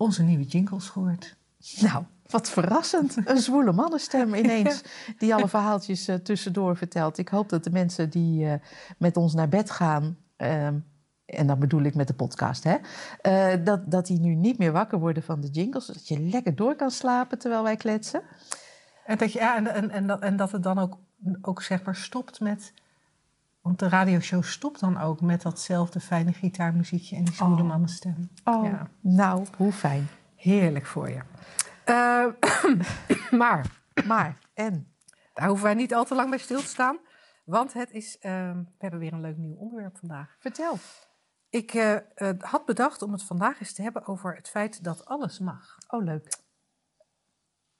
onze nieuwe jingles gehoord. Nou, wat verrassend. Een zwoele mannenstem ineens, die alle verhaaltjes uh, tussendoor vertelt. Ik hoop dat de mensen die uh, met ons naar bed gaan, uh, en dan bedoel ik met de podcast, hè, uh, dat, dat die nu niet meer wakker worden van de jingles. Dat je lekker door kan slapen terwijl wij kletsen. En dat, je, ja, en, en, en, dat, en dat het dan ook, ook zeg maar stopt met... Want de radioshow stopt dan ook met datzelfde fijne gitaarmuziekje en die zwoele Oh. mannenstem. Oh, Ja. nou, hoe fijn. Heerlijk voor je. Eh, maar Maar, en? daar hoeven wij niet al te lang bij stil te staan. Want het is, eh, we hebben weer een leuk nieuw onderwerp vandaag. Vertel. Ik eh, had bedacht om het vandaag eens te hebben over het feit dat alles mag. Oh, leuk.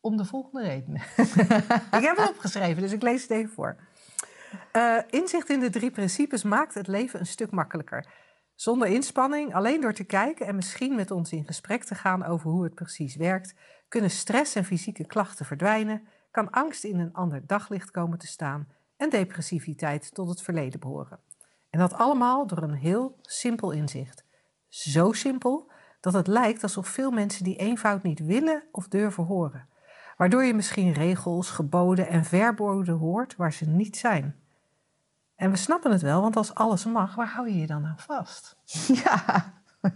Om de volgende redenen. ik heb het opgeschreven, dus ik lees het even voor. Eh, inzicht in de drie principes maakt het leven een stuk makkelijker. Zonder inspanning, alleen door te kijken en misschien met ons in gesprek te gaan over hoe het precies werkt, kunnen stress en fysieke klachten verdwijnen, kan angst in een ander daglicht komen te staan en depressiviteit tot het verleden behoren. En dat allemaal door een heel simpel inzicht. Zo simpel dat het lijkt alsof veel mensen die eenvoud niet willen of durven horen. Waardoor je misschien regels, geboden en verboden hoort waar ze niet zijn. En we snappen het wel, want als alles mag, waar hou je je dan aan vast? Ja.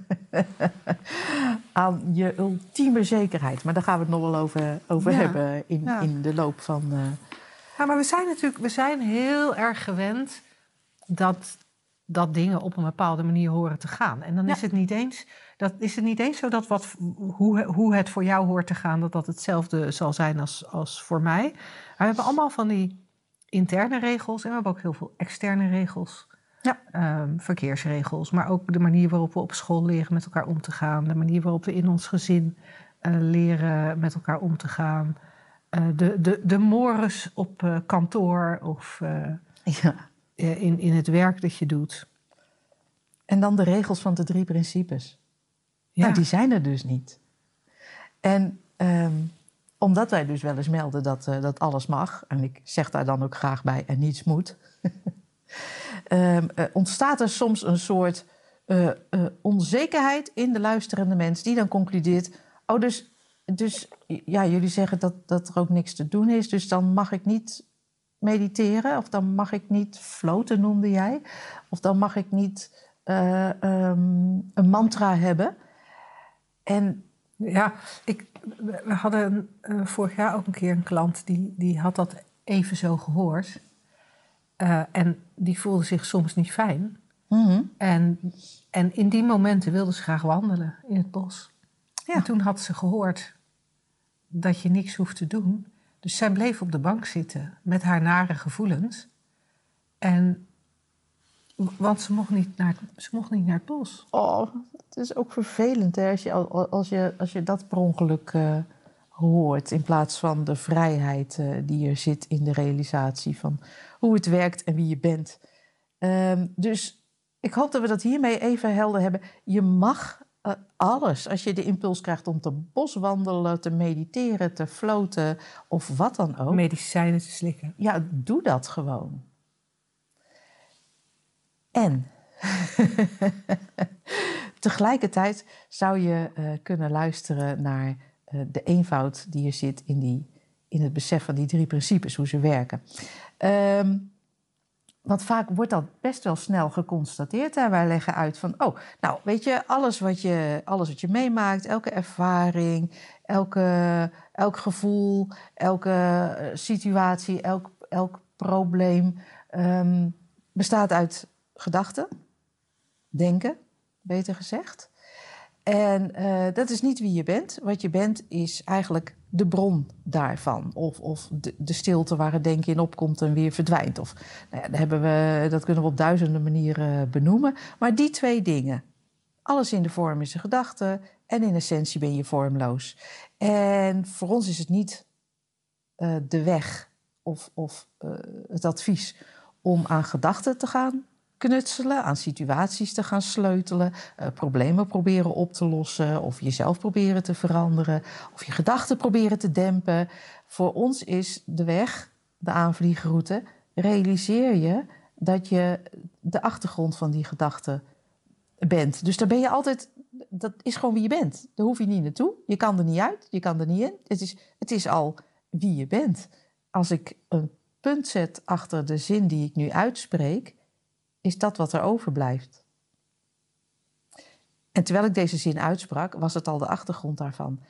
Aan je ultieme zekerheid. Maar daar gaan we het nog wel over, over Ja. hebben in, Ja. in de loop van... eh, Ja, maar we zijn natuurlijk we zijn heel erg gewend dat, dat dingen op een bepaalde manier horen te gaan. En dan Ja. is, het niet eens, dat, is het niet eens zo dat wat, hoe, hoe het voor jou hoort te gaan, dat dat hetzelfde zal zijn als, als voor mij. Maar we hebben allemaal van die interne regels en we hebben ook heel veel externe regels. Ja. Ehm, verkeersregels, maar ook de manier waarop we op school leren met elkaar om te gaan. De manier waarop we in ons gezin eh, leren met elkaar om te gaan. Eh, de, de, de mores op eh, kantoor of ja. in, in het werk dat je doet. En dan de regels van de drie principes. Ja. Nou, die zijn er dus niet. En ehm, omdat wij dus wel eens melden dat, eh, dat alles mag, en ik zeg daar dan ook graag bij en niets moet, ehm, eh, ontstaat er soms een soort eh, onzekerheid in de luisterende mens, die dan concludeert: Oh, dus, dus ja, jullie zeggen dat, dat er ook niks te doen is, dus dan mag ik niet mediteren, of dan mag ik niet floten, noemde jij, of dan mag ik niet eh, ehm, een mantra hebben. En Ja, ik, we hadden eh, vorig jaar ook een keer een klant die, die had dat even zo gehoord. Eh, en die voelde zich soms niet fijn. mhm, En, en in die momenten wilde ze graag wandelen in het bos. Ja. En toen had ze gehoord dat je niks hoeft te doen. Dus zij bleef op de bank zitten met haar nare gevoelens. En, want ze mocht niet naar, het- ze mocht niet naar het bos. Oh, het is ook vervelend hè, als, je, als, je, als je dat per ongeluk eh, hoort. In plaats van de vrijheid eh, die er zit in de realisatie van hoe het werkt en wie je bent. Ehm, dus ik hoop dat we dat hiermee even helder hebben. Je mag eh, alles. Als je de impuls krijgt om te boswandelen, te mediteren, te floten of wat dan ook. Medicijnen te slikken. Ja, doe dat gewoon. En tegelijkertijd zou je eh, kunnen luisteren naar eh, de eenvoud die er zit in, die, in het besef van die drie principes, hoe ze werken. Ehm, want vaak wordt dat best wel snel geconstateerd. Hè? Wij leggen uit van, oh, nou weet je, alles wat je, alles wat je meemaakt, elke ervaring, elke, elk gevoel, elke eh, situatie, elk, elk probleem ehm, bestaat uit gedachten, denken, beter gezegd. En eh, dat is niet wie je bent. Wat je bent is eigenlijk de bron daarvan. Of, of de, stilte waar het denken in opkomt en weer verdwijnt. Of, nou ja, dat, hebben we, dat kunnen we op duizenden manieren benoemen. Maar die twee dingen, Alles in de vorm is een gedachte en in essentie ben je vormloos. En voor ons is het niet uh, de weg of, of uh, het advies om aan gedachten te gaan knutselen, aan situaties te gaan sleutelen, uh, problemen proberen op te lossen of jezelf proberen te veranderen of je gedachten proberen te dempen. Voor ons is de weg, de aanvliegroute, realiseer je dat je de achtergrond van die gedachten bent. Dus daar ben je altijd, dat is gewoon wie je bent. Daar hoef je niet naartoe. Je kan er niet uit, je kan er niet in. Het is, het is al wie je bent. Als ik een punt zet achter de zin die ik nu uitspreek, is dat wat er overblijft. En terwijl ik deze zin uitsprak, was het al de achtergrond daarvan.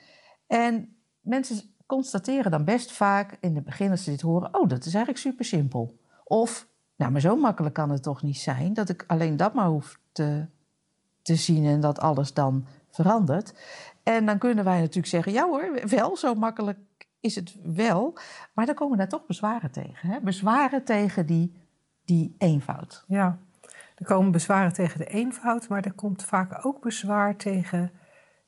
En mensen constateren dan best vaak in het begin als ze dit horen: oh, dat is eigenlijk super simpel. Of, nou, maar zo makkelijk kan het toch niet zijn dat ik alleen dat maar hoef te, te zien en dat alles dan verandert. En dan kunnen wij natuurlijk zeggen: ja hoor, wel, zo makkelijk is het wel. Maar dan komen daar toch bezwaren tegen. Hè? Bezwaren tegen die, die eenvoud. Ja, er komen bezwaren tegen de eenvoud, maar er komt vaak ook bezwaar tegen.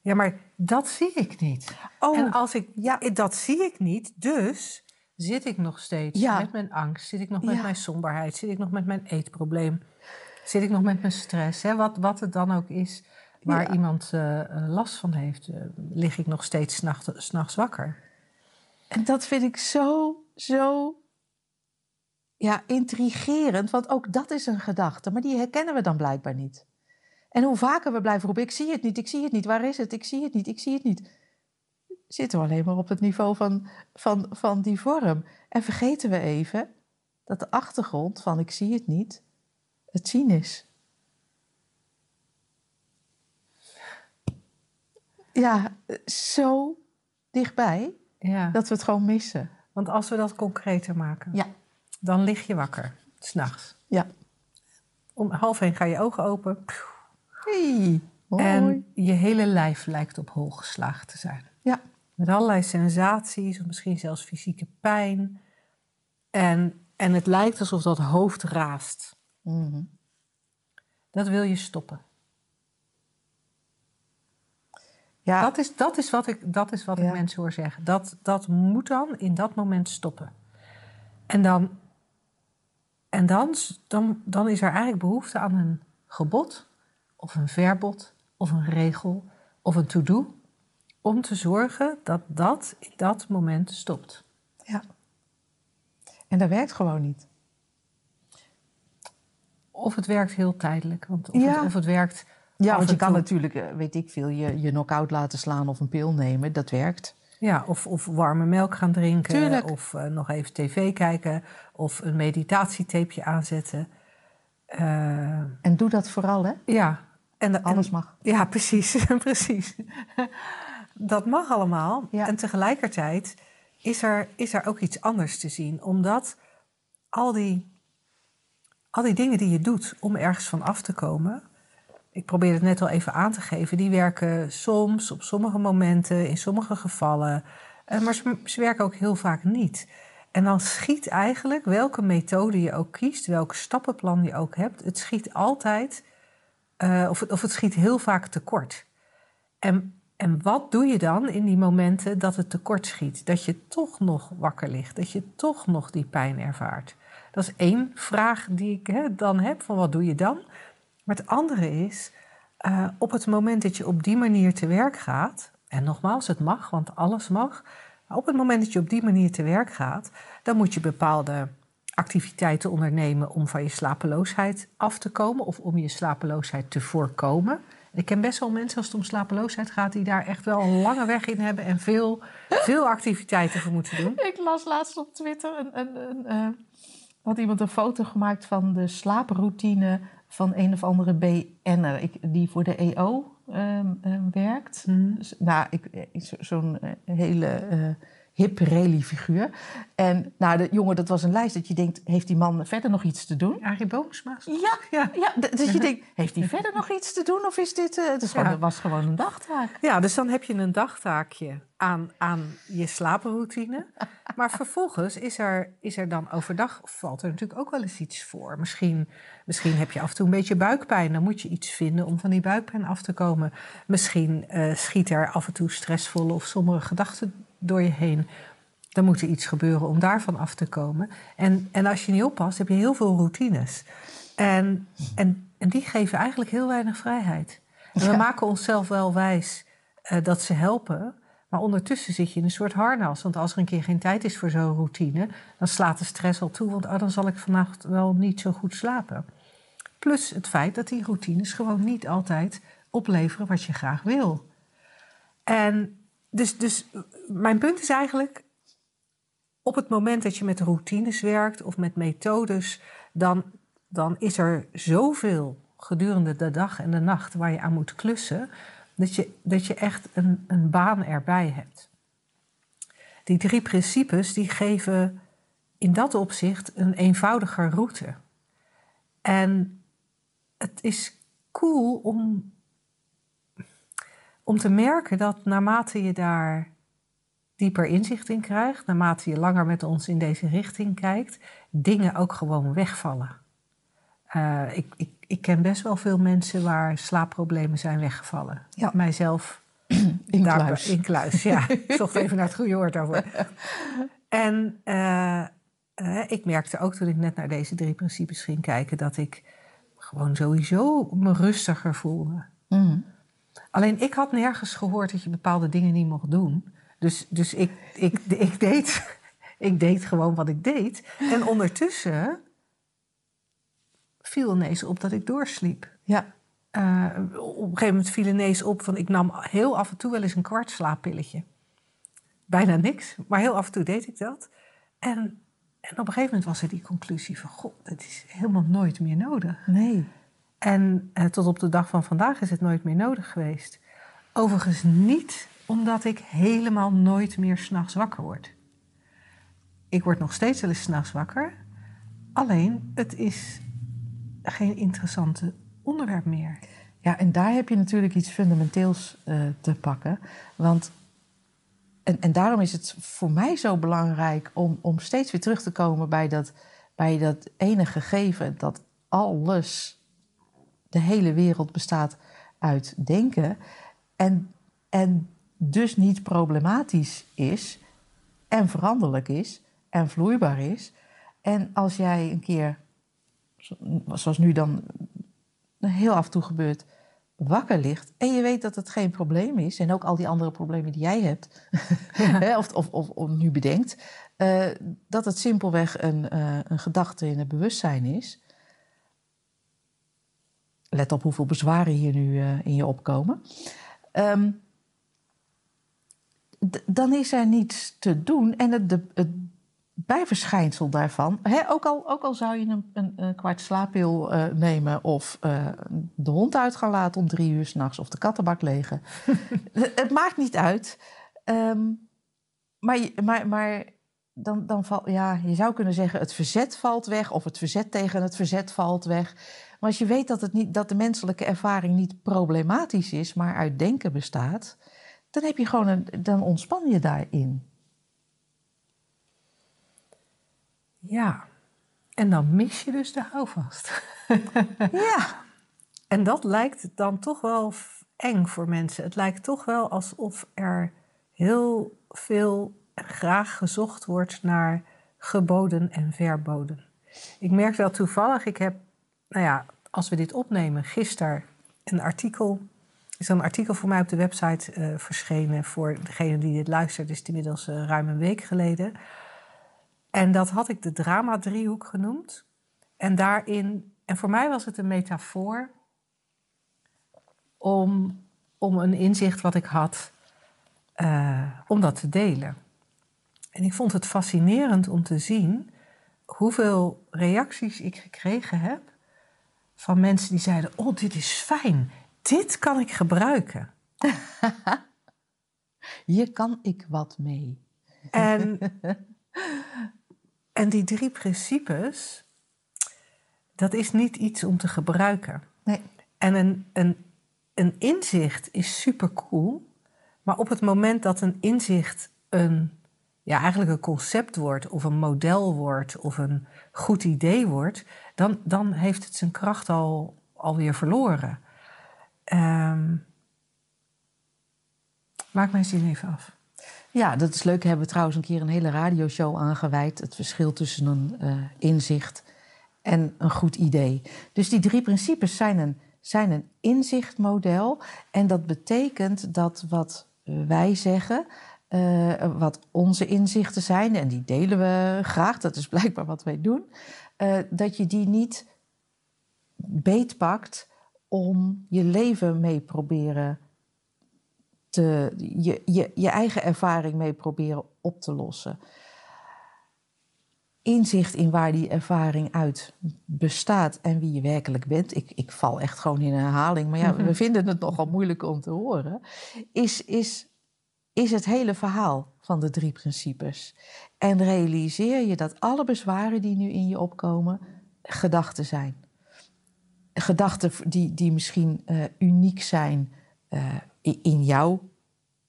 Ja, maar dat zie ik niet. Oh, en als ik, ja, dat zie ik niet, dus zit ik nog steeds ja. met mijn angst, zit ik nog met mijn somberheid, zit ik nog met mijn eetprobleem, zit ik nog met mijn stress, hè? Wat, wat het dan ook is waar iemand uh, last van heeft, uh, lig ik nog steeds s'nachts nachts wakker. En dat vind ik zo, zo ja, intrigerend, want ook dat is een gedachte, maar die herkennen we dan blijkbaar niet. En hoe vaker we blijven roepen, ik zie het niet, ik zie het niet, waar is het, ik zie het niet, ik zie het niet, zitten we alleen maar op het niveau van, van, van die vorm. En vergeten we even dat de achtergrond van ik zie het niet, het zien is. Ja, zo dichtbij ja. dat we het gewoon missen. Want als we dat concreter maken, ja. Dan lig je wakker, s'nachts. Ja. Om half één ga je ogen open. Hey, En je hele lijf lijkt op hol geslagen te zijn. Ja. Met allerlei sensaties, of misschien zelfs fysieke pijn. En, en het lijkt alsof dat hoofd raast. Mm Dat wil je stoppen. Ja. Dat, is, dat is wat ik, dat is wat ik mensen hoor zeggen. Dat, dat moet dan in dat moment stoppen. En dan, en dan, dan, dan is er eigenlijk behoefte aan een gebod, of een verbod, of een regel, of een to-do. Om te zorgen dat dat in dat moment stopt. Ja. En dat werkt gewoon niet. Of het werkt heel tijdelijk. Want of, het, of het werkt ja, want je kan natuurlijk, eh, weet ik veel, je, je knock-out laten slaan of een pil nemen. Dat werkt. Ja, of, of warme melk gaan drinken. Tuurlijk. Of uh, nog even tv kijken. Of een meditatietapeje aanzetten. Uh, en doe dat vooral, hè? Ja. En, Alles mag. Ja, precies. precies. dat mag allemaal. Ja. En tegelijkertijd is er, is er ook iets anders te zien. Omdat al die, al die dingen die je doet om ergens van af te komen ik probeer het net al even aan te geven, die werken soms, op sommige momenten, in sommige gevallen. Uh, maar ze, werken ook heel vaak niet. En dan schiet eigenlijk, welke methode je ook kiest, welk stappenplan je ook hebt, het schiet altijd, uh, of, het, of het schiet heel vaak tekort. En, en wat doe je dan in die momenten dat het tekort schiet? Dat je toch nog wakker ligt, dat je toch nog die pijn ervaart. Dat is één vraag die ik hè, dan heb, van wat doe je dan? Maar het andere is, uh, op het moment dat je op die manier te werk gaat, en nogmaals, het mag, want alles mag. Op het moment dat je op die manier te werk gaat, dan moet je bepaalde activiteiten ondernemen om van je slapeloosheid af te komen of om je slapeloosheid te voorkomen. Ik ken best wel mensen als het om slapeloosheid gaat, die daar echt wel een lange weg in hebben en veel, veel activiteiten voor moeten doen. Ik las laatst op Twitter een, een, uh, had iemand een foto gemaakt van de slaaproutine van een of andere BN'er die voor de EO ehm, ehm, werkt. Mm. nou, ik, zo'n eh, hele uh, hip rally-figuur. En nou, de, jongen, dat was een lijst dat je denkt... heeft die man verder nog iets te doen? Arie Boomsma. Ja, ja. ja dus je denkt, heeft hij verder nog iets te doen? Of is dit... Uh, het is gewoon, was gewoon een dagtaak. Ja, dus dan heb je een dagtaakje aan, aan je slaaproutine. Maar vervolgens is er, is er dan overdag... valt er natuurlijk ook wel eens iets voor. Misschien, misschien heb je af en toe een beetje buikpijn. Dan moet je iets vinden om van die buikpijn af te komen. Misschien uh, schiet er af en toe stressvolle of sombere gedachten door je heen. Dan moet er iets gebeuren om daarvan af te komen. En, en als je niet oppast, heb je heel veel routines. En, en, en die geven eigenlijk heel weinig vrijheid. En we maken onszelf wel wijs uh, dat ze helpen. Maar ondertussen zit je in een soort harnas. Want als er een keer geen tijd is voor zo'n routine, dan slaat de stress al toe. Want oh, dan zal ik vannacht wel niet zo goed slapen. Plus het feit dat die routines gewoon niet altijd opleveren wat je graag wil. En dus, dus mijn punt is eigenlijk, op het moment dat je met routines werkt of met methodes, dan, dan is er zoveel gedurende de dag en de nacht waar je aan moet klussen, dat je, dat je echt een, een baan erbij hebt. Die drie principes die geven in dat opzicht een eenvoudiger route. En het is cool om om te merken dat naarmate je daar dieper inzicht in krijgt, naarmate je langer met ons in deze richting kijkt, dingen ook gewoon wegvallen. Uh, ik, ik, ik, ken best wel veel mensen waar slaapproblemen zijn weggevallen. Ja. Mijzelf in kluis. In kluis, ja. Toch even naar het goede woord over. En uh, uh, ik merkte ook toen ik net naar deze drie principes ging kijken, dat ik gewoon sowieso me rustiger voelde. Mm. Alleen ik had nergens gehoord dat je bepaalde dingen niet mocht doen. Dus, dus ik, ik, ik, deed, ik deed gewoon wat ik deed. En ondertussen viel ineens op dat ik doorsliep. Ja. Uh, op een gegeven moment viel ineens op van ik nam heel af en toe wel eens een kwart slaappilletje. Bijna niks, maar heel af en toe deed ik dat. En, en op een gegeven moment was er die conclusie van... god, het is helemaal nooit meer nodig. Nee. En eh, tot op de dag van vandaag is het nooit meer nodig geweest. Overigens niet omdat ik helemaal nooit meer s'nachts wakker word. Ik word nog steeds wel eens s'nachts wakker. Alleen, het is geen interessante onderwerp meer. Ja, en daar heb je natuurlijk iets fundamenteels uh, te pakken. Want, en, en daarom is het voor mij zo belangrijk om, om steeds weer terug te komen bij dat, bij dat ene gegeven dat alles de hele wereld bestaat uit denken. En, en dus niet problematisch is en veranderlijk is en vloeibaar is. En als jij een keer, zoals nu dan heel af en toe gebeurt, wakker ligt en je weet dat het geen probleem is, en ook al die andere problemen die jij hebt, of, of, of, of, nu bedenkt, uh, dat het simpelweg een, uh, een gedachte in het bewustzijn is, let op hoeveel bezwaren hier nu uh, in je opkomen. Um, dan is er niets te doen. En het, de, het bijverschijnsel daarvan, hè, ook, al, ook al zou je een, een, een kwart slaappil uh, nemen of uh, de hond uit gaan laten om drie uur s'nachts of de kattenbak legen. het maakt niet uit. Um, maar, maar, maar dan, dan valt, ja, je zou kunnen zeggen, het verzet valt weg of het verzet tegen het verzet valt weg. Maar als je weet dat, het niet, dat de menselijke ervaring niet problematisch is, maar uit denken bestaat, dan, heb je gewoon een, dan ontspan je daarin. Ja, en dan mis je dus de houvast. ja. En dat lijkt dan toch wel eng voor mensen. Het lijkt toch wel alsof er heel veel graag gezocht wordt naar geboden en verboden. Ik merk wel toevallig, ik heb nou ja, als we dit opnemen, gisteren een artikel. Is een artikel voor mij op de website uh, verschenen. Voor degene die dit luistert, is het inmiddels uh, ruim een week geleden. En dat had ik de drama-driehoek genoemd. En daarin, en voor mij was het een metafoor om, om een inzicht wat ik had, uh, om dat te delen. En ik vond het fascinerend om te zien hoeveel reacties ik gekregen heb van mensen die zeiden: Oh, dit is fijn, dit kan ik gebruiken. Hier kan ik wat mee. En, en die drie principes, dat is niet iets om te gebruiken. Nee. En een, een, een inzicht is super cool, maar op het moment dat een inzicht een, ja, eigenlijk een concept wordt, of een model wordt, of een goed idee wordt, dan, dan heeft het zijn kracht al, alweer verloren. Ehm maak mijn zin even af. Ja, dat is leuk. We hebben trouwens een keer een hele radioshow aangeweid. Het verschil tussen een uh, inzicht en een goed idee. Dus die drie principes zijn een, zijn een inzichtmodel. En dat betekent dat wat wij zeggen, uh, wat onze inzichten zijn, en die delen we graag, dat is blijkbaar wat wij doen, uh, dat je die niet beetpakt om je leven mee proberen te, je, je, je eigen ervaring mee proberen op te lossen. Inzicht in waar die ervaring uit bestaat en wie je werkelijk bent. Ik, ik val echt gewoon in herhaling, maar ja, we vinden het nogal moeilijk om te horen. Is, is, is het hele verhaal van de drie principes. En realiseer je dat alle bezwaren die nu in je opkomen, gedachten zijn. Gedachten die, die misschien uh, uniek zijn uh, in jouw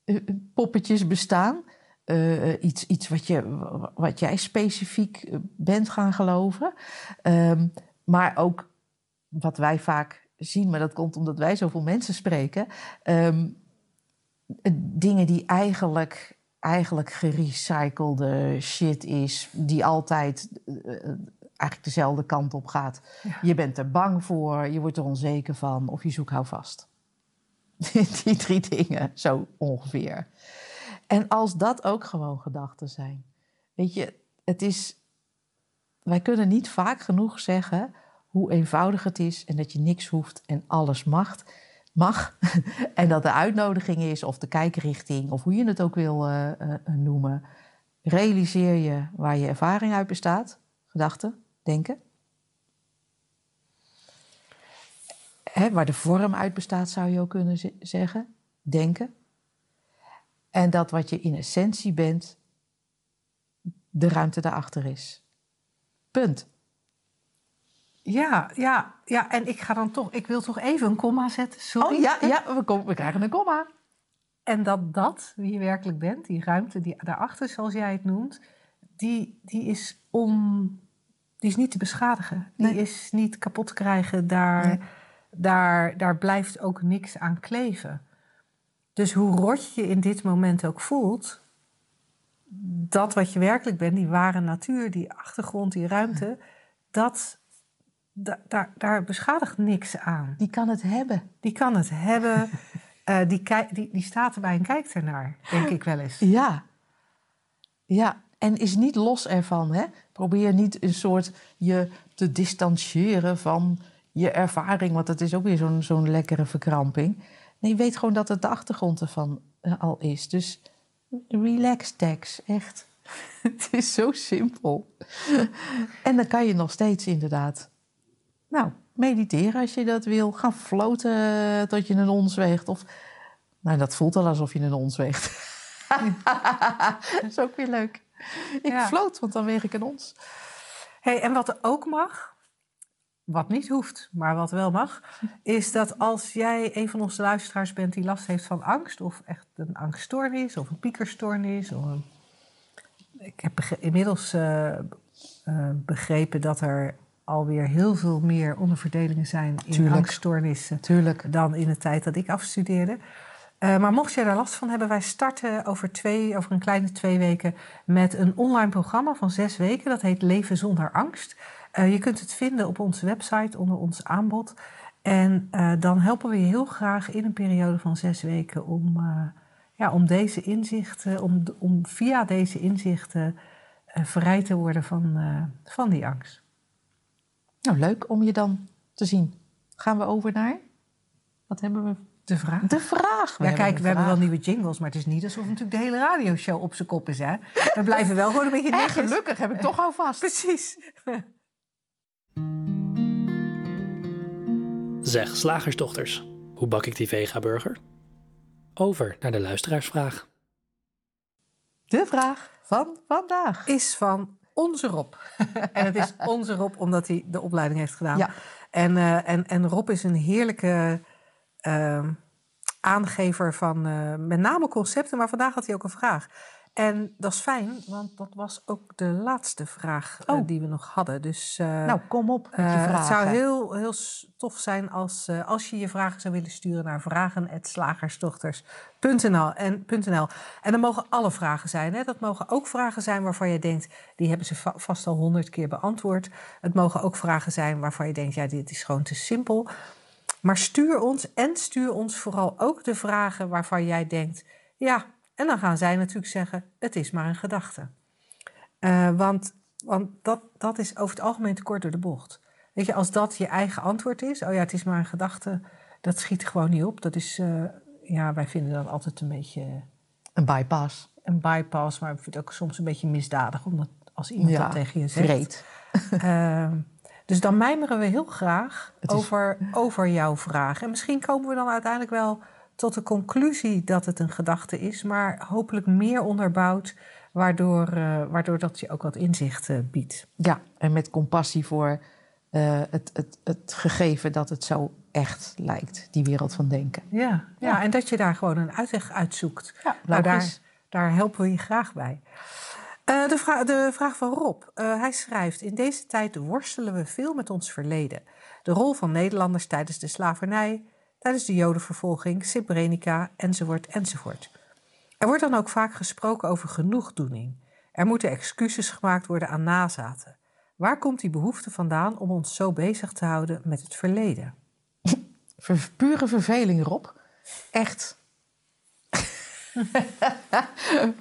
uh, poppetjes bestaan. Uh, iets iets wat, je, wat jij specifiek bent gaan geloven. Um, maar ook wat wij vaak zien, maar dat komt omdat wij zoveel mensen spreken. Um, dingen die eigenlijk, eigenlijk gerecyclede shit is, die altijd eigenlijk dezelfde kant op gaat. Ja. Je bent er bang voor, je wordt er onzeker van of je zoekt houvast. Die drie dingen, zo ongeveer. En als dat ook gewoon gedachten zijn. Weet je, het is. Wij kunnen niet vaak genoeg zeggen hoe eenvoudig het is en dat je niks hoeft en alles mag. mag. en dat de uitnodiging is, of de kijkrichting, of hoe je het ook wil uh, uh, noemen. Realiseer je waar je ervaring uit bestaat, gedachten, denken. Hè, waar de vorm uit bestaat, zou je ook kunnen zeggen. Denken. En dat wat je in essentie bent, de ruimte daarachter is. Punt. Ja, ja, ja, en ik ga dan toch, ik wil toch even een komma zetten. Sorry. Oh ja, ja we, kom, we krijgen een komma. En dat dat, wie je werkelijk bent, die ruimte die daarachter, zoals jij het noemt, die, die is om, die is niet te beschadigen. Die nee. is niet kapot te krijgen. Daar, nee daar, daar blijft ook niks aan kleven. Dus hoe rot je in dit moment ook voelt, dat wat je werkelijk bent, die ware natuur, die achtergrond, die ruimte, dat, da, daar, daar beschadigt niks aan. Die kan het hebben. Die kan het hebben. uh, die, die, die staat erbij en kijkt ernaar, denk ik wel eens. Ja. Ja, en is niet los ervan. Hè? Probeer niet een soort je te distancieren van je ervaring, want dat is ook weer zo'n zo'n lekkere verkramping. Nee, je weet gewoon dat het de achtergrond ervan uh, al is. Dus relax, Tex, echt. het is zo simpel. en dan kan je nog steeds inderdaad, nou, mediteren als je dat wil. Gaan floten tot je een ons weegt. Of, nou, dat voelt al alsof je een ons weegt. dat is ook weer leuk. Ik ja. floot, want dan weeg ik een ons. Hey, en wat er ook mag, wat niet hoeft, maar wat wel mag, is dat als jij een van onze luisteraars bent die last heeft van angst, of echt een angststoornis, of een piekerstoornis, of een... ik heb inmiddels uh, uh, begrepen dat er alweer heel veel meer onderverdelingen zijn in Tuurlijk. angststoornissen Tuurlijk. dan in de tijd dat ik afstudeerde. Uh, maar mocht jij daar last van hebben, wij starten over, twee, over een kleine twee weken met een online programma van zes weken. Dat heet Leven zonder angst. Uh, je kunt het vinden op onze website onder ons aanbod. En uh, dan helpen we je heel graag in een periode van zes weken om, uh, ja, om deze inzichten, om, om via deze inzichten vrij te worden van, van die angst. Nou, leuk om je dan te zien. Gaan we over naar? Wat hebben we? De vraag. De vraag. We ja, kijk, we vraag. hebben wel nieuwe jingles, maar het is niet alsof natuurlijk de hele radioshow op zijn kop is. Hè? We blijven wel gewoon een beetje netjes. Gelukkig heb ik toch al vast. Precies. Zeg, slagersdochters, hoe bak ik die vega-burger? Over naar de luisteraarsvraag. De vraag van vandaag. is van onze Rob. en het is onze Rob omdat hij de opleiding heeft gedaan. Ja. En, eh, en, en Rob is een heerlijke ehm, aangever van eh, met name concepten, maar vandaag had hij ook een vraag. En dat is fijn, want dat was ook de laatste vraag eh, Oh. die we nog hadden. Dus eh, Nou, kom op met je eh, vragen. het zou heel, heel tof zijn als, als je je vragen zou willen sturen naar vragen.slagersdochters.nl. En, .nl. en dat mogen alle vragen zijn. Hè? Dat mogen ook vragen zijn waarvan je denkt, die hebben ze va- vast al honderd keer beantwoord. Het mogen ook vragen zijn waarvan je denkt, ja, dit is gewoon te simpel. Maar stuur ons en stuur ons vooral ook de vragen waarvan jij denkt, ja, en dan gaan zij natuurlijk zeggen, het is maar een gedachte. Eh, want want dat, dat is over het algemeen te kort door de bocht. Weet je, als dat je eigen antwoord is, oh ja, het is maar een gedachte, dat schiet gewoon niet op. Dat is, eh, ja, wij vinden dat altijd een beetje Een bypass. een bypass, maar ik vind het ook soms een beetje misdadig, omdat als iemand Ja, dat tegen je zegt. Ehm, dus dan mijmeren we heel graag is- over, over jouw vraag. En misschien komen we dan uiteindelijk wel tot de conclusie dat het een gedachte is, maar hopelijk meer onderbouwd, waardoor, eh, waardoor dat je ook wat inzicht eh, biedt. Ja, en met compassie voor eh, het, het, het gegeven dat het zo echt lijkt, die wereld van denken. Ja, ja. Ja. en dat je daar gewoon een uitweg uitzoekt. Ja, Nou, daar, daar helpen we je graag bij. De, vra- de vraag van Rob. Hij schrijft: In deze tijd worstelen we veel met ons verleden. De rol van Nederlanders tijdens de slavernij, tijdens de Jodenvervolging, Srebrenica, enzovoort, enzovoort. Er wordt dan ook vaak gesproken over genoegdoening. Er moeten excuses gemaakt worden aan nazaten. Waar komt die behoefte vandaan om ons zo bezig te houden met het verleden? Ver- pure verveling, Rob. Echt.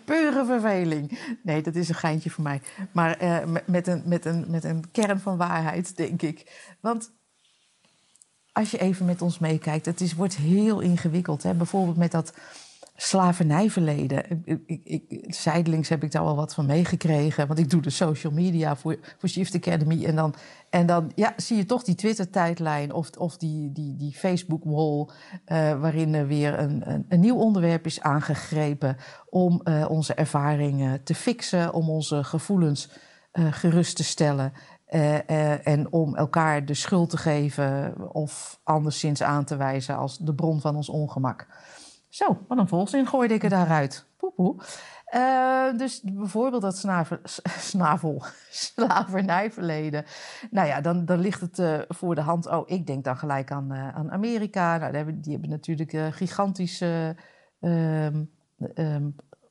pure verveling. Nee, dat is een geintje voor mij. Maar eh, met, met, een, met, een, met een kern van waarheid, denk ik. Want als je even met ons meekijkt, het is, wordt heel ingewikkeld. Hè? Bijvoorbeeld met dat slavernijverleden. Ik, ik, zijdelings heb ik daar wel wat van meegekregen. Want ik doe de social media voor, voor Shift Academy. En dan, en dan ja, zie je toch die Twitter-tijdlijn of, of die, die, die Facebook-wall... eh, waarin er weer een, een, een nieuw onderwerp is aangegrepen... om eh, onze ervaringen te fixen, om onze gevoelens eh, gerust te stellen... Eh, eh, en om elkaar de schuld te geven of anderszins aan te wijzen als de bron van ons ongemak. Zo, wat een volzin gooide ik er daaruit. Poe, poe. Eh, dus bijvoorbeeld dat snavel, slavernijverleden. Nou ja, dan, dan ligt het voor de hand. Oh, ik denk dan gelijk aan, aan Amerika. Nou, die hebben, die hebben natuurlijk gigantische ehm, ehm,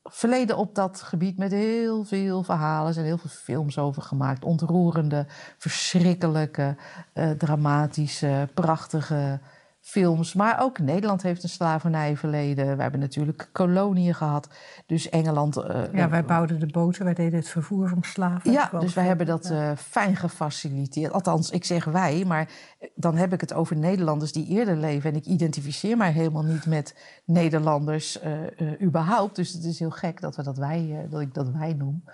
verleden op dat gebied met heel veel verhalen. Er zijn heel veel films over gemaakt. Ontroerende, verschrikkelijke, eh, dramatische, prachtige films. Maar ook Nederland heeft een slavernijverleden. We hebben natuurlijk koloniën gehad. Dus Engeland... eh, Ja, wij bouwden de boten, wij deden het vervoer van slaven. ja, dus wij hebben dat eh, fijn gefaciliteerd. Althans, ik zeg wij, maar eh, dan heb ik het over Nederlanders die eerder leven. En ik identificeer mij helemaal niet met Nederlanders überhaupt. Dus het is heel gek dat, we dat, wij, dat ik dat wij noem.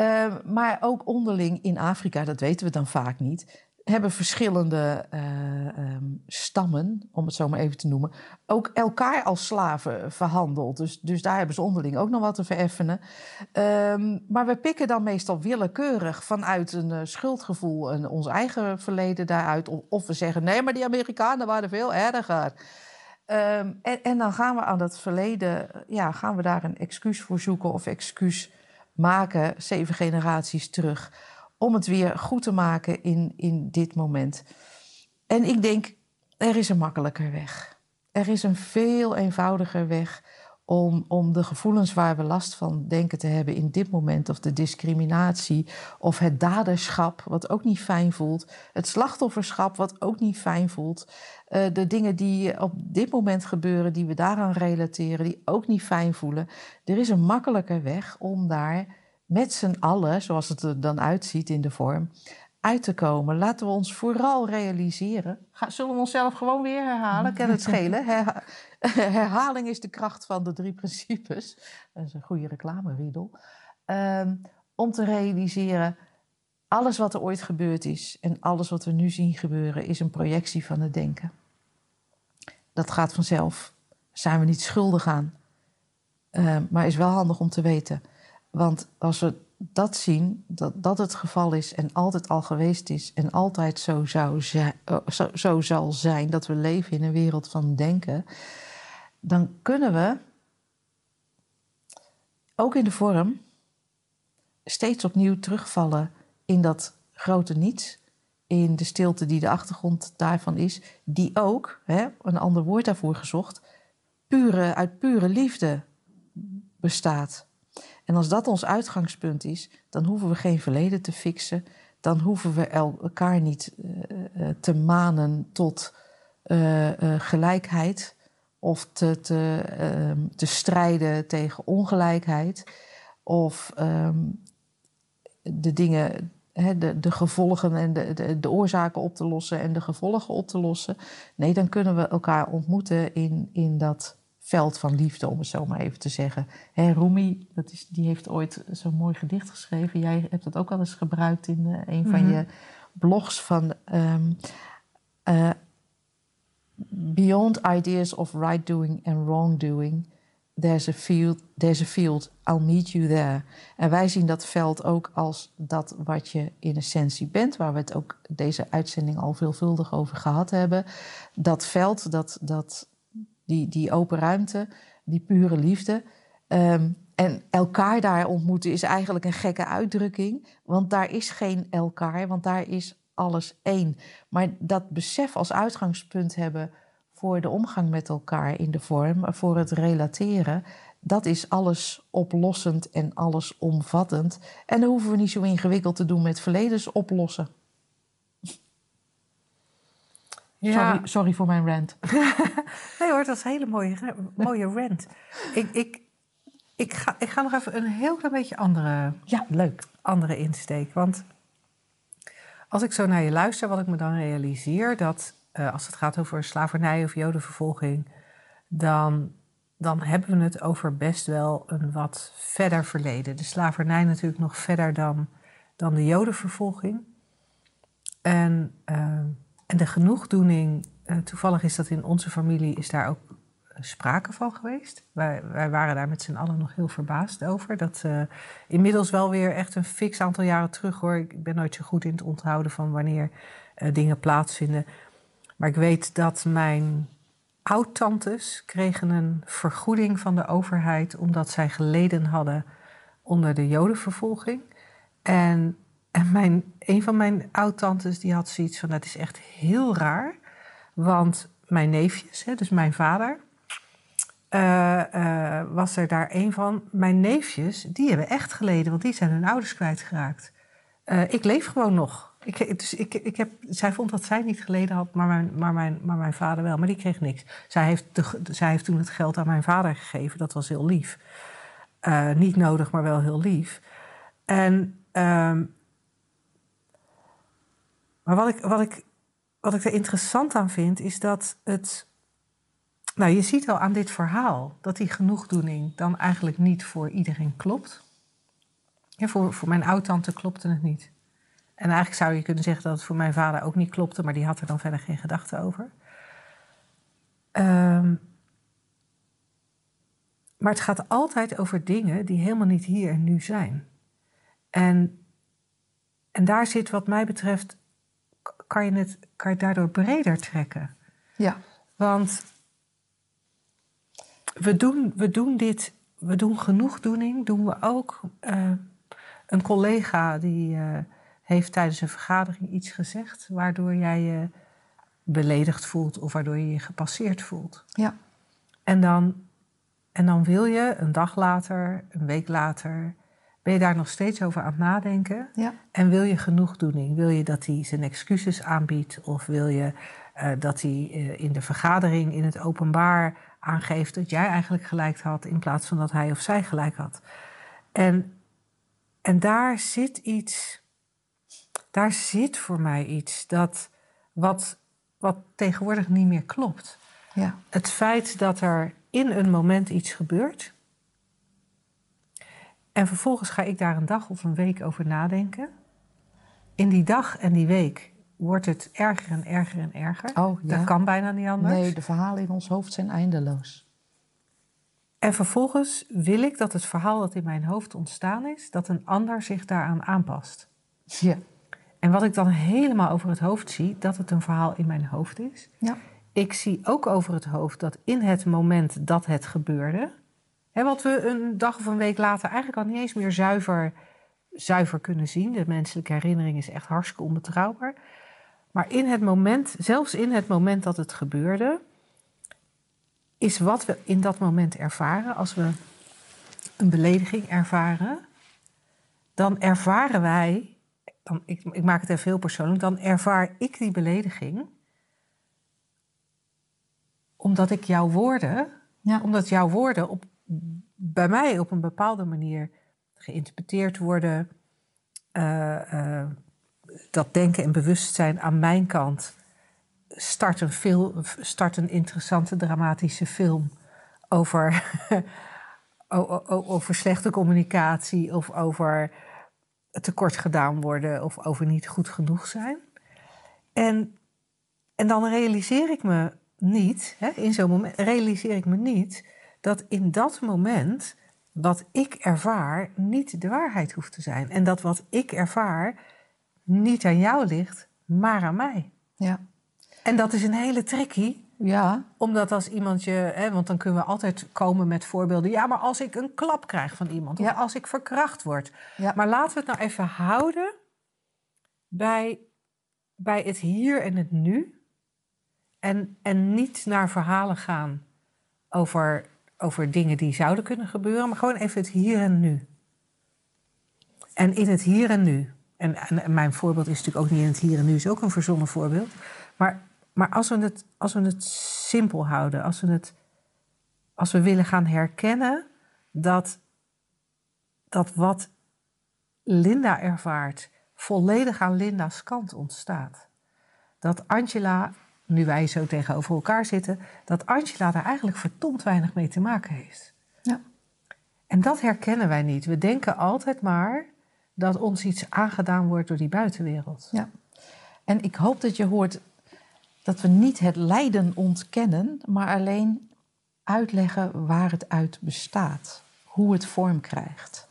Eh, maar ook onderling in Afrika, dat weten we dan vaak niet, hebben verschillende eh, ehm, stammen, om het zo maar even te noemen, ook elkaar als slaven verhandeld. Dus, dus daar hebben ze onderling ook nog wat te vereffenen. Ehm, maar we pikken dan meestal willekeurig vanuit een eh, schuldgevoel en ons eigen verleden daaruit. Of, we zeggen, nee, maar die Amerikanen waren veel erger. Ehm, en, en dan gaan we aan dat verleden, ja, gaan we daar een excuus voor zoeken of excuus maken, zeven generaties terug, om het weer goed te maken in, in dit moment. En ik denk, er is een makkelijker weg. Er is een veel eenvoudiger weg om, om de gevoelens waar we last van denken te hebben in dit moment, of de discriminatie, of het daderschap, wat ook niet fijn voelt, het slachtofferschap, wat ook niet fijn voelt, eh, de dingen die op dit moment gebeuren, die we daaraan relateren, die ook niet fijn voelen. Er is een makkelijker weg om daar met z'n allen, zoals het er dan uitziet in de vorm, uit te komen. Laten we ons vooral realiseren. Ga- zullen we onszelf gewoon weer herhalen? Kan het schelen? Herha- herhaling is de kracht van de drie principes. Dat is een goede reclame, Riedel. Ehm, om te realiseren, alles wat er ooit gebeurd is en alles wat we nu zien gebeuren, is een projectie van het denken. Dat gaat vanzelf. Daar zijn we niet schuldig aan. Ehm, maar is wel handig om te weten. Want als we dat zien, dat dat het geval is en altijd al geweest is en altijd zo, zou eh, zo, zo zal zijn dat we leven in een wereld van denken, dan kunnen we ook in de vorm steeds opnieuw terugvallen in dat grote niets, in de stilte die de achtergrond daarvan is, die ook, hè, een ander woord daarvoor gezocht, pure, uit pure liefde bestaat. En als dat ons uitgangspunt is, dan hoeven we geen verleden te fixen. Dan hoeven we elkaar niet uh, te manen tot gelijkheid of te, te, uh, te, strijden tegen ongelijkheid. Of um, de dingen, de, de, gevolgen en de, de, de, oorzaken op te lossen en de gevolgen op te lossen. Nee, dan kunnen we elkaar ontmoeten in, in dat veld van liefde, om het zo maar even te zeggen. Hè, Rumi, dat is, die heeft ooit zo'n mooi gedicht geschreven. Jij hebt dat ook al eens gebruikt in uh, een van Mhm. je blogs van... Um, uh, Beyond ideas of right doing and wrong doing, there's a field, there's a field, I'll meet you there. En wij zien dat veld ook als dat wat je in essentie bent, waar we het ook deze uitzending al veelvuldig over gehad hebben. Dat veld, dat, dat, die, die open ruimte, die pure liefde. Um, en elkaar daar ontmoeten is eigenlijk een gekke uitdrukking, want daar is geen elkaar, want daar is alles één. Maar dat besef als uitgangspunt hebben voor de omgang met elkaar in de vorm, voor het relateren, dat is alles oplossend en alles omvattend. En dan hoeven we niet zo ingewikkeld te doen met verledens oplossen. Ja. Sorry, sorry voor mijn rant. nee hoor, dat is een hele mooie, mooie rant. ik, ik, ik, ga, ik ga nog even een heel klein beetje andere, ja, leuk. andere insteek. Want als ik zo naar je luister, wat ik me dan realiseer, dat uh, als het gaat over slavernij of jodenvervolging, dan, dan hebben we het over best wel een wat verder verleden. De slavernij natuurlijk nog verder dan, dan de jodenvervolging. En, uh, en de genoegdoening, uh, toevallig is dat in onze familie, is daar ook sprake van geweest. Wij, wij waren daar met z'n allen nog heel verbaasd over. Dat uh, inmiddels wel weer echt een fix aantal jaren terug hoor. Ik ben nooit zo goed in het onthouden van wanneer dingen plaatsvinden. Maar ik weet dat mijn oud-tantes kregen een vergoeding van de overheid omdat zij geleden hadden onder de jodenvervolging. En, en mijn, een van mijn oud-tantes die had zoiets van, dat is echt heel raar. Want mijn neefjes, hè, dus mijn vader, uh, uh, was er daar een van. Mijn neefjes, die hebben echt geleden, want die zijn hun ouders kwijtgeraakt. Uh, ik leef gewoon nog. Ik, dus ik, ik heb, zij vond dat zij niet geleden had, maar mijn, maar, mijn, maar mijn vader wel. Maar die kreeg niks. Zij heeft, de, zij heeft toen het geld aan mijn vader gegeven. Dat was heel lief. Niet nodig, maar wel heel lief. En, um, maar wat ik, wat, ik, wat ik er interessant aan vind, is dat het. Nou, je ziet al aan dit verhaal dat die genoegdoening dan eigenlijk niet voor iedereen klopt. Ja, voor, voor mijn oud-tante klopte het niet. En eigenlijk zou je kunnen zeggen dat het voor mijn vader ook niet klopte, maar die had er dan verder geen gedachte over. Um, maar het gaat altijd over dingen die helemaal niet hier en nu zijn. En, en daar zit, wat mij betreft, kan je, het, kan je het daardoor breder trekken. Ja. Want we doen, we doen dit, we doen genoegdoening, doen we ook. Uh, een collega die. Uh, heeft tijdens een vergadering iets gezegd waardoor jij je beledigd voelt of waardoor je je gepasseerd voelt. Ja. En dan, en dan wil je een dag later, een week later, ben je daar nog steeds over aan het nadenken. Ja. En wil je genoegdoening? Wil je dat hij zijn excuses aanbiedt of wil je uh, dat hij uh, in de vergadering in het openbaar aangeeft dat jij eigenlijk gelijk had in plaats van dat hij of zij gelijk had? En, en daar zit iets daar zit voor mij iets dat wat, wat tegenwoordig niet meer klopt. Ja. Het feit dat er in een moment iets gebeurt. En vervolgens ga ik daar een dag of een week over nadenken. In die dag en die week wordt het erger en erger en erger. Oh, ja. Dat kan bijna niet anders. Nee, de verhalen in ons hoofd zijn eindeloos. En vervolgens wil ik dat het verhaal dat in mijn hoofd ontstaan is, dat een ander zich daaraan aanpast. Ja. En wat ik dan helemaal over het hoofd zie, dat het een verhaal in mijn hoofd is. Ja. Ik zie ook over het hoofd dat in het moment dat het gebeurde, hè, wat we een dag of een week later eigenlijk al niet eens meer zuiver, zuiver kunnen zien. De menselijke herinnering is echt hartstikke onbetrouwbaar. Maar in het moment, zelfs in het moment dat het gebeurde, is wat we in dat moment ervaren, als we een belediging ervaren, dan ervaren wij, dan, ik, ik maak het even heel persoonlijk, dan ervaar ik die belediging omdat ik jouw woorden, Ja. omdat jouw woorden op, bij mij op een bepaalde manier geïnterpreteerd worden, eh, eh, dat denken en bewustzijn aan mijn kant start een, film, start een interessante dramatische film over, over slechte communicatie of over tekort gedaan worden of over niet goed genoeg zijn. En, en dan realiseer ik me niet, hè, in zo'n moment realiseer ik me niet dat in dat moment wat ik ervaar niet de waarheid hoeft te zijn. En dat wat ik ervaar niet aan jou ligt, maar aan mij. Ja. En dat is een hele tricky, Ja. omdat als iemand je, hè, want dan kunnen we altijd komen met voorbeelden. Ja, maar als ik een klap krijg van iemand, Ja. of als ik verkracht word. Ja. Maar laten we het nou even houden bij, bij het hier en het nu. En, en niet naar verhalen gaan over, over dingen die zouden kunnen gebeuren, maar gewoon even het hier en nu. En in het hier en nu. En, en, mijn voorbeeld is natuurlijk ook niet in het hier en nu, is ook een verzonnen voorbeeld. Maar, maar als, we het, als we het simpel houden, als we, het, als we willen gaan herkennen dat, dat wat Linda ervaart volledig aan Linda's kant ontstaat. Dat Angela, nu wij zo tegenover elkaar zitten, dat Angela daar eigenlijk verdomd weinig mee te maken heeft. Ja. En dat herkennen wij niet. We denken altijd maar dat ons iets aangedaan wordt door die buitenwereld. Ja. En ik hoop dat je hoort dat we niet het lijden ontkennen, maar alleen uitleggen waar het uit bestaat, hoe het vorm krijgt.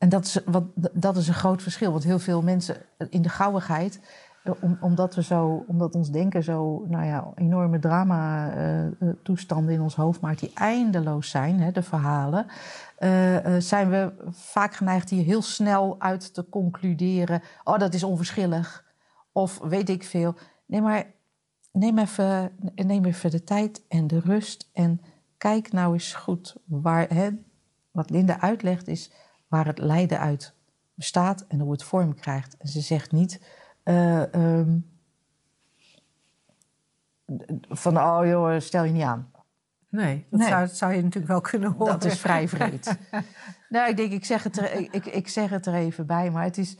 En dat is, wat, dat is een groot verschil, want heel veel mensen in de gauwigheid, eh, om, omdat, we zo, omdat ons denken zo nou ja, enorme drama-toestanden in ons hoofd maakt, die eindeloos zijn, hè, de verhalen, eh, eh, zijn we vaak geneigd hier heel snel uit te concluderen: oh, dat is onverschillig. Of weet ik veel. Nee, maar neem even, neem even de tijd en de rust en kijk nou eens goed waar. Hè, wat Linda uitlegt is waar het lijden uit bestaat en hoe het vorm krijgt. En ze zegt niet. eh, ehm, van oh joh, stel je niet aan. Nee, dat Nee. Zou, zou je natuurlijk wel kunnen horen. Dat is vrij vreed. nou, ik denk, ik zeg, het er, ik, ik zeg het er even bij, maar het is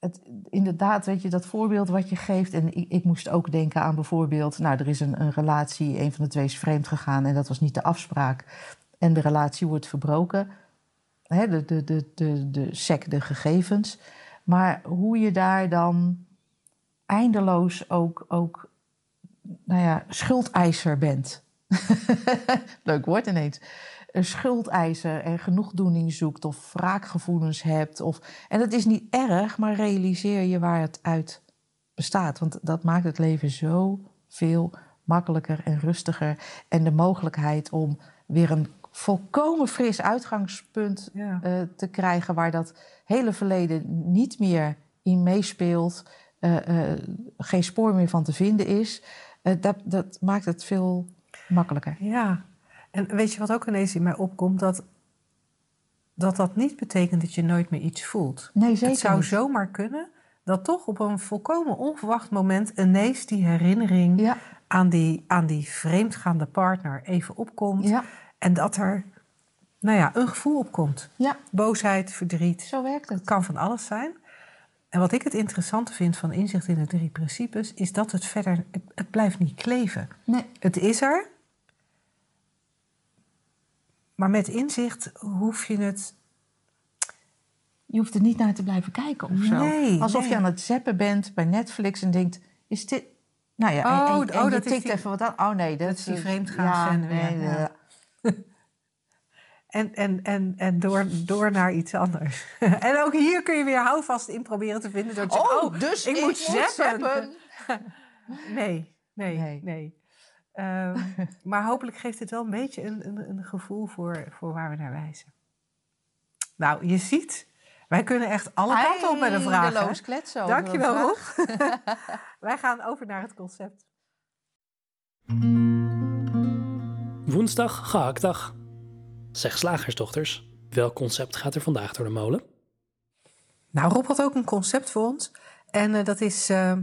het, inderdaad, weet je, dat voorbeeld wat je geeft. En ik, ik moest ook denken aan bijvoorbeeld, nou, er is een, een relatie, een van de twee is vreemd gegaan en dat was niet de afspraak. En de relatie wordt verbroken. Hè, de, de, de, de, de sec, de gegevens. Maar hoe je daar dan eindeloos ook, ook nou ja, schuldeiser bent. Leuk woord ineens. Een schuldeiser en genoegdoening zoekt of wraakgevoelens hebt. Of, en dat is niet erg, maar realiseer je waar het uit bestaat. Want dat maakt het leven zo veel makkelijker en rustiger. En de mogelijkheid om weer een volkomen fris uitgangspunt Ja. eh, te krijgen... waar dat hele verleden niet meer in meespeelt... eh, eh, geen spoor meer van te vinden is... Dat, dat maakt het veel makkelijker. Ja, en weet je wat ook ineens in mij opkomt? Dat dat, dat niet betekent dat je nooit meer iets voelt. Nee, zeker Het zou niet. zomaar kunnen dat toch op een volkomen onverwacht moment ineens die herinnering Ja, aan, die, aan die vreemdgaande partner even opkomt. ja, En dat er nou ja, een gevoel opkomt. ja, Boosheid, verdriet. zo werkt het. Het kan van alles zijn. En wat ik het interessante vind van inzicht in de drie principes, is dat het verder, het, blijft niet kleven. Nee, Het is er. Maar met inzicht hoef je het. je hoeft er niet naar te blijven kijken of zo. Nee, Alsof nee. je aan het zappen bent bij Netflix en denkt... Is dit, Nou ja, en- Oh, en, en, oh, je dat is tikt die- even wat aan. Oh nee, dat, dat is die eh, vreemdgaanszender, Ja, nee, ja. En, en, en, en door, door naar iets anders. en ook hier kun je weer houvast in proberen te vinden. Door te zeggen, Oh, dus ik, moet zappen. zappen. Nee, nee, Nee. nee. Ehm, maar hopelijk geeft het wel een beetje een, een, een gevoel voor, voor waar we naar wijzen. Nou, je ziet, wij kunnen echt alle kanten op met een vraag. Eindeloos kletsen over Dankjewel, Rob. vraag. wij gaan over naar het concept. Woensdag, gehaktdag. Zeg slagersdochters, welk concept gaat er vandaag door de molen? Nou, Rob had ook een concept voor ons. En eh, dat is, eh,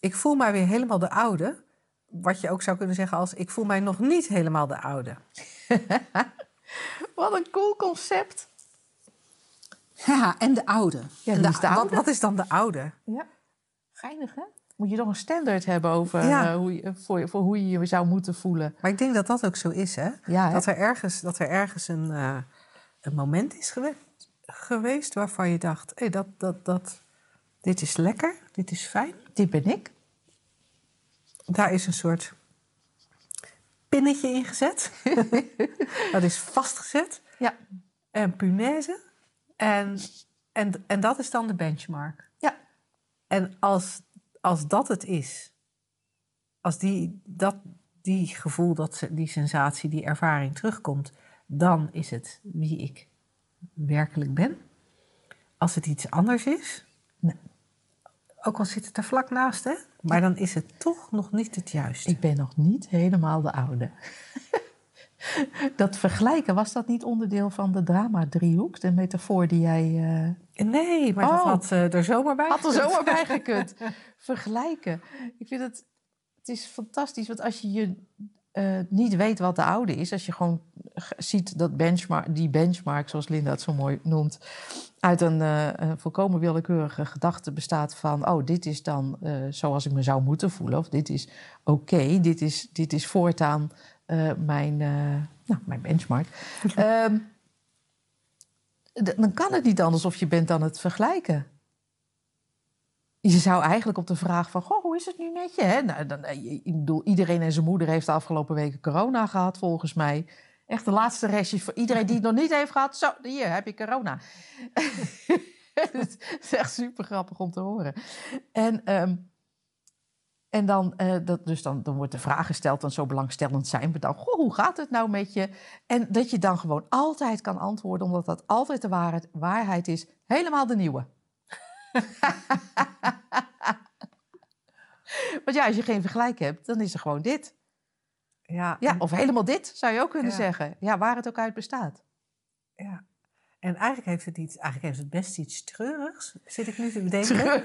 ik voel mij weer helemaal de oude. Wat je ook zou kunnen zeggen als, ik voel mij nog niet helemaal de oude. Wat een cool concept. Ja, en de oude. Ja, En wie is de wat- oude? Wat, is dan de oude? Ja, geinig hè? Moet je toch een standaard hebben over Ja. eh, hoe je, voor, voor hoe je je zou moeten voelen. Maar ik denk dat dat ook zo is, hè? Ja, hè? Dat er ergens, dat er ergens een, eh, een moment is gewe- geweest waarvan je dacht: hé, dat, dat, dat, dit is lekker, dit is fijn. dit ben ik. Daar is een soort pinnetje in gezet. dat is vastgezet. Ja. En punaise. En, en, en dat is dan de benchmark. Ja. En als, als dat het is, als die, dat, die gevoel, dat, die sensatie, die ervaring terugkomt, dan is het wie ik werkelijk ben. Als het iets anders is, Nee. ook al zit het er vlak naast, hè, maar dan is het toch nog niet het juiste. Ik ben nog niet helemaal de oude. dat vergelijken, was dat niet onderdeel van de drama-driehoek? De metafoor die jij... eh, Nee, maar dat Oh. had eh, er zomaar bij. Had er zomaar bij gekund. Vergelijken. Ik vind het, het is fantastisch, want als je je eh, niet weet wat de oude is, als je gewoon ziet dat benchmark, die benchmark, zoals Linda het zo mooi noemt, uit een, een volkomen willekeurige gedachte bestaat van, oh, dit is dan zoals ik me zou moeten voelen, of dit is oké, dit, is, dit is voortaan mijn, eh, nou, mijn benchmark. Ehm, dan kan het niet anders of je bent aan het vergelijken. Je zou eigenlijk op de vraag van, goh, hoe is het nu met je? Hè? Nou, dan, eh, ik bedoel, iedereen en zijn moeder heeft de afgelopen weken corona gehad, volgens mij. Echt de laatste restjes voor iedereen die het nog niet heeft gehad. Zo, hier heb je corona. Het is echt super grappig om te horen. En, ehm, en dan, eh, dat, dus dan, dan wordt de vraag gesteld, dan zo belangstellend zijn we dan. Goh, hoe gaat het nou met je? En dat je dan gewoon altijd kan antwoorden, omdat dat altijd de waarheid, waarheid is. Helemaal de nieuwe. Want ja, als je geen vergelijk hebt, dan is er gewoon dit. Ja, Ja, en, of helemaal dit, zou je ook kunnen Ja. zeggen. Ja, waar het ook uit bestaat. ja. En eigenlijk heeft het iets, eigenlijk heeft het best iets treurigs, zit ik nu te bedenken.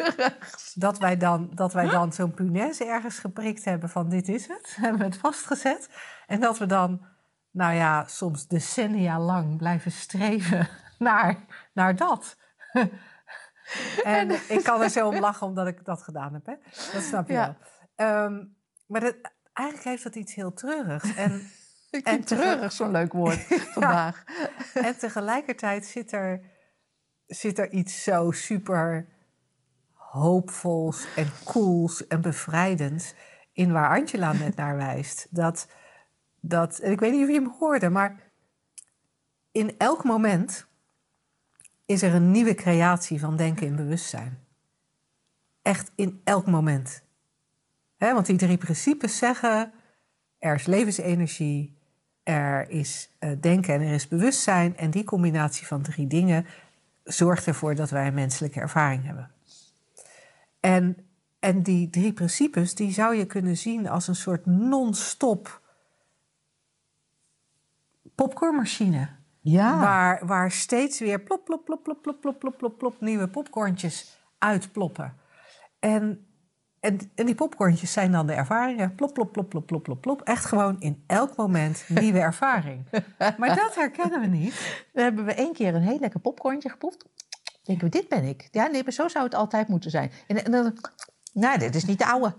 Dat wij dan, dat wij dan zo'n punaise ergens geprikt hebben van dit is het. Hebben we het vastgezet. En dat we dan, nou ja, soms decennia lang blijven streven naar, naar dat. en ik kan er zo om lachen omdat ik dat gedaan heb. Hè? Dat snap je Ja. wel. Ehm, maar dat, eigenlijk heeft dat iets heel treurigs. En, Ik En treurig zo'n leuk woord vandaag. en tegelijkertijd zit er, zit er iets zo super hoopvols en cools en bevrijdends in waar Angela net naar wijst. Dat, dat, en ik weet niet of je hem hoorde, maar in elk moment is er een nieuwe creatie van denken in bewustzijn. Echt in elk moment. Hè, want die drie principes zeggen: er is levensenergie, er is eh, denken en er is bewustzijn. En die combinatie van drie dingen zorgt ervoor dat wij een menselijke ervaring hebben. En, en die drie principes, die zou je kunnen zien als een soort non-stop popcornmachine. Ja, Waar, waar steeds weer plop, plop, plop, plop, plop, plop, plop, plop, plop, nieuwe popcorntjes uitploppen. En, en, en die popcorntjes zijn dan de ervaringen. Plop, plop, plop, plop, plop, plop, plop. Echt gewoon in elk moment nieuwe ervaring. Maar dat herkennen we niet. dan hebben we één keer een heel lekker popcornje geproefd. Denken we, dit ben ik. Ja, nee, maar zo zou het altijd moeten zijn. En, en dan, nee, dit is niet de oude.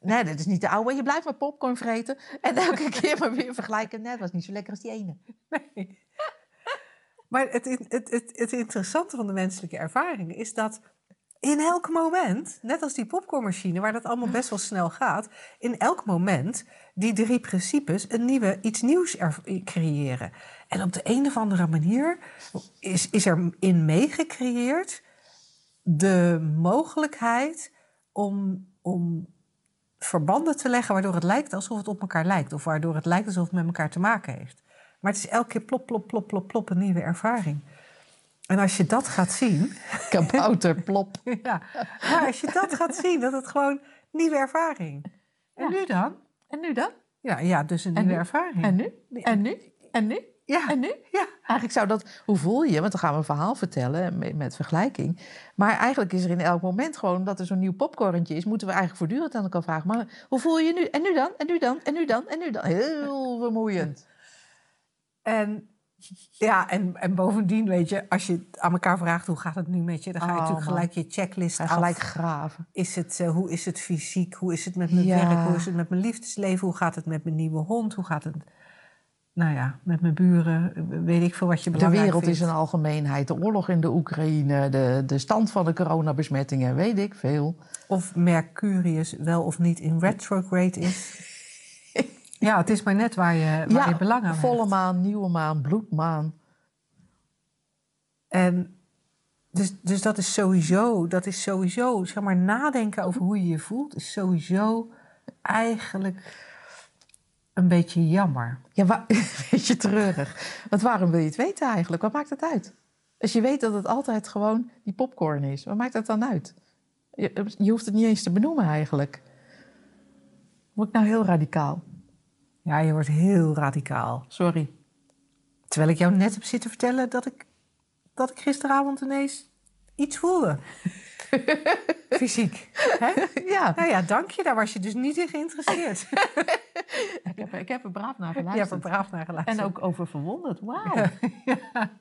Nee, dit is niet de oude. Je blijft maar popcorn vreten. En elke keer maar weer vergelijken. Nee, het was niet zo lekker als die ene. Maar het, het, het, het interessante van de menselijke ervaringen is dat in elk moment, net als die popcornmachine, waar dat allemaal best wel snel gaat, in elk moment die drie principes een nieuwe, iets nieuws creëren. En op de een of andere manier is, is er in meegecreëerd de mogelijkheid om, om verbanden te leggen waardoor het lijkt alsof het op elkaar lijkt. Of waardoor het lijkt alsof het met elkaar te maken heeft. Maar het is elke keer plop, plop, plop, plop, plop een nieuwe ervaring. En als je dat gaat zien. Kabouter, plop. ja, maar als je dat gaat zien, dat het gewoon nieuwe ervaring. En nu dan? En nu dan? Ja, ja dus een nieuwe ervaring. En nu? En nu? En nu? Ja. En nu? Ja. Eigenlijk zou dat, hoe voel je je? Want dan gaan we een verhaal vertellen met, met vergelijking. Maar eigenlijk is er in elk moment gewoon dat er zo'n nieuw popcornetje is. Moeten we eigenlijk voortdurend aan elkaar vragen. Maar hoe voel je je nu? En nu dan? En nu dan? En nu dan? En nu dan? Heel vermoeiend. En ja, en, en bovendien, weet je, als je aan elkaar vraagt hoe gaat het nu met je, dan ga je Oh, natuurlijk man. gelijk je checklist Ga af. gelijk graven. Is het, eh, hoe is het fysiek? Hoe is het met mijn Ja. werk? Hoe is het met mijn liefdesleven? Hoe gaat het met mijn nieuwe hond? Hoe gaat het, nou ja, met mijn buren? Weet ik veel wat je De belangrijk wereld is vindt. een algemeenheid. De oorlog in de Oekraïne, de, de stand van de coronabesmettingen, weet ik veel. Of Mercurius wel of niet in retrograde is. Ja, het is maar net waar je, waar je belang aan volle hebt. maan, nieuwe maan, bloedmaan. En dus, dus dat is sowieso, dat is sowieso, zeg maar, nadenken over hoe je je voelt, is sowieso eigenlijk een beetje jammer. Ja, een beetje treurig. Want waarom wil je het weten eigenlijk? Wat maakt het uit? Als je weet dat het altijd gewoon die popcorn is, wat maakt dat dan uit? Je, je hoeft het niet eens te benoemen eigenlijk. Word ik nou heel radicaal? Ja, je wordt heel radicaal. Sorry. Terwijl ik jou net heb zitten vertellen dat ik, dat ik gisteravond ineens iets voelde. Fysiek. Hè? Ja, Nou ja, dank je. Daar was je dus niet in geïnteresseerd. ik heb, ik heb er braaf naar Je hebt er geluisterd. braaf naar geluisterd. en ook over verwonderd. Wauw.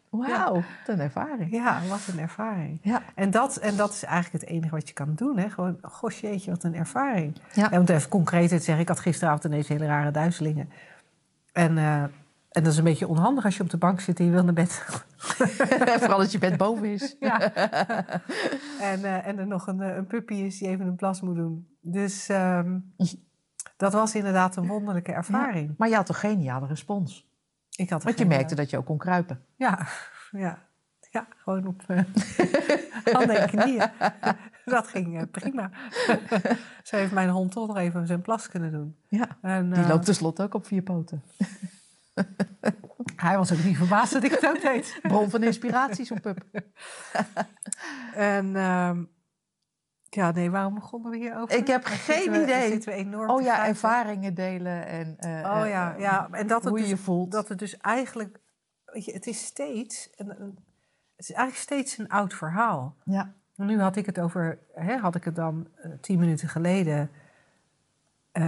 Wauw, wat een ervaring. Ja, wat een ervaring. Ja. En dat, en dat is eigenlijk het enige wat je kan doen. Hè? Gewoon, goh jeetje, wat een ervaring. Ja. En om het even concreet te zeggen, ik had gisteravond ineens hele rare duizelingen. En, eh, en dat is een beetje onhandig als je op de bank zit en je wil naar bed. Vooral als je bed boven is. ja. en, eh, en er nog een, eh, een puppy is die even een plas moet doen. Dus ehm, dat was inderdaad een wonderlijke ervaring. Maar je had toch geniale respons? Ik had Want je merkte dat je ook kon kruipen. Ja, ja. Ja, gewoon op eh, handen en knieën. Dat ging prima. Ze heeft mijn hond toch nog even zijn plas kunnen doen. Ja, En, die loopt tenslotte ook op vier poten. Hij was ook niet verbaasd dat ik het ook deed. Bron van inspiratie, zo'n pup. En ehm, ja, nee, waarom begonnen we hierover? Ik heb Daar geen zitten we- idee. zitten we enorm Oh ja, ervaringen delen en eh, Oh ja, eh, ja. En dat het, hoe dus, je voelt. dat het dus eigenlijk... Weet je, het is steeds... Een, het is eigenlijk steeds een oud verhaal. Ja, Nu had ik het over, hè, had ik het dan eh, tien minuten geleden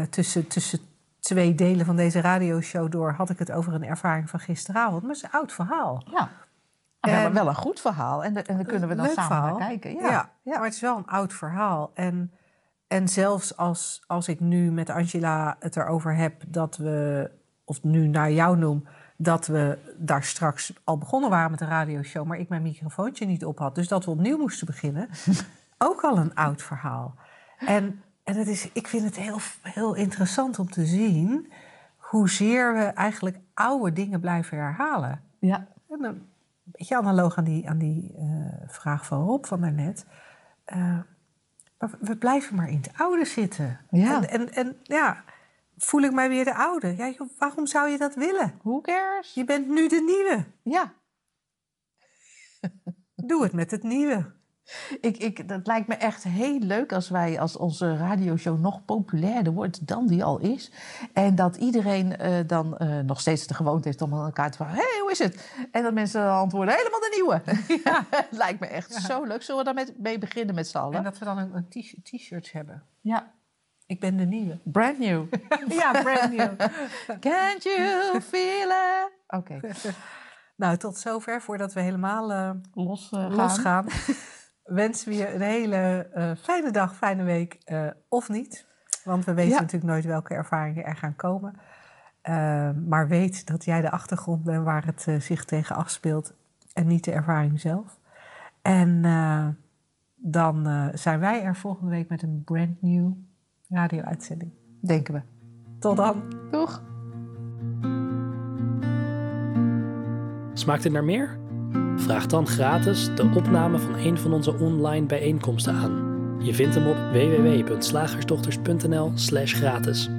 tussen, tussen twee delen van deze radioshow door, had ik het over een ervaring van gisteravond. Maar het is een oud verhaal. ja. En wel, En- wel een goed verhaal. En, en daar kunnen we dan samen verhaal. naar kijken. Ja, Ja, maar het is wel een oud verhaal. En, en zelfs als, als ik nu met Angela het erover heb dat we, of nu naar jou noem, dat we daar straks al begonnen waren met de radioshow, maar ik mijn microfoontje niet op had. Dus dat we opnieuw moesten beginnen. ook al een oud verhaal. En, en het is, ik vind het heel, heel interessant om te zien hoezeer we eigenlijk oude dingen blijven herhalen. ja. En een beetje analoog aan die, aan die eh, vraag van Rob van daarnet. Eh, maar we- we blijven maar in het oude zitten. Ja. En, en, en ja, voel ik mij weer de oude? Ja, joh, waarom zou je dat willen? Who cares? Je bent nu de nieuwe. Ja, Doe het met het nieuwe. Ik, ik, dat lijkt me echt heel leuk als wij, als onze radioshow nog populairder wordt dan die al is. En dat iedereen eh, dan eh, nog steeds de gewoonte heeft om aan elkaar te vragen: hé, hey, hoe is het? En dat mensen dan antwoorden: helemaal de nieuwe. Ja. lijkt me echt zo leuk. Zullen we daar met, mee beginnen met z'n allen? En dat we dan een, een t- t-shirts hebben. Ja, Ik ben de nieuwe. brand new. ja, brand new. Can't you feel it? Oké, nou, tot zover. Voordat we helemaal eh, los gaan. Wensen we je een hele eh, fijne dag, fijne week eh, of niet. Want we weten Ja. natuurlijk nooit welke ervaringen er gaan komen. Eh, maar weet dat jij de achtergrond bent waar het zich tegen afspeelt en niet de ervaring zelf. En eh, dan eh, zijn wij er volgende week met een brand new radio-uitzending. Denken we. Tot dan. Doeg! Smaakt het naar meer? Vraag dan gratis de opname van een van onze online bijeenkomsten aan. Je vindt hem op www.slagersdochters.nl/gratis.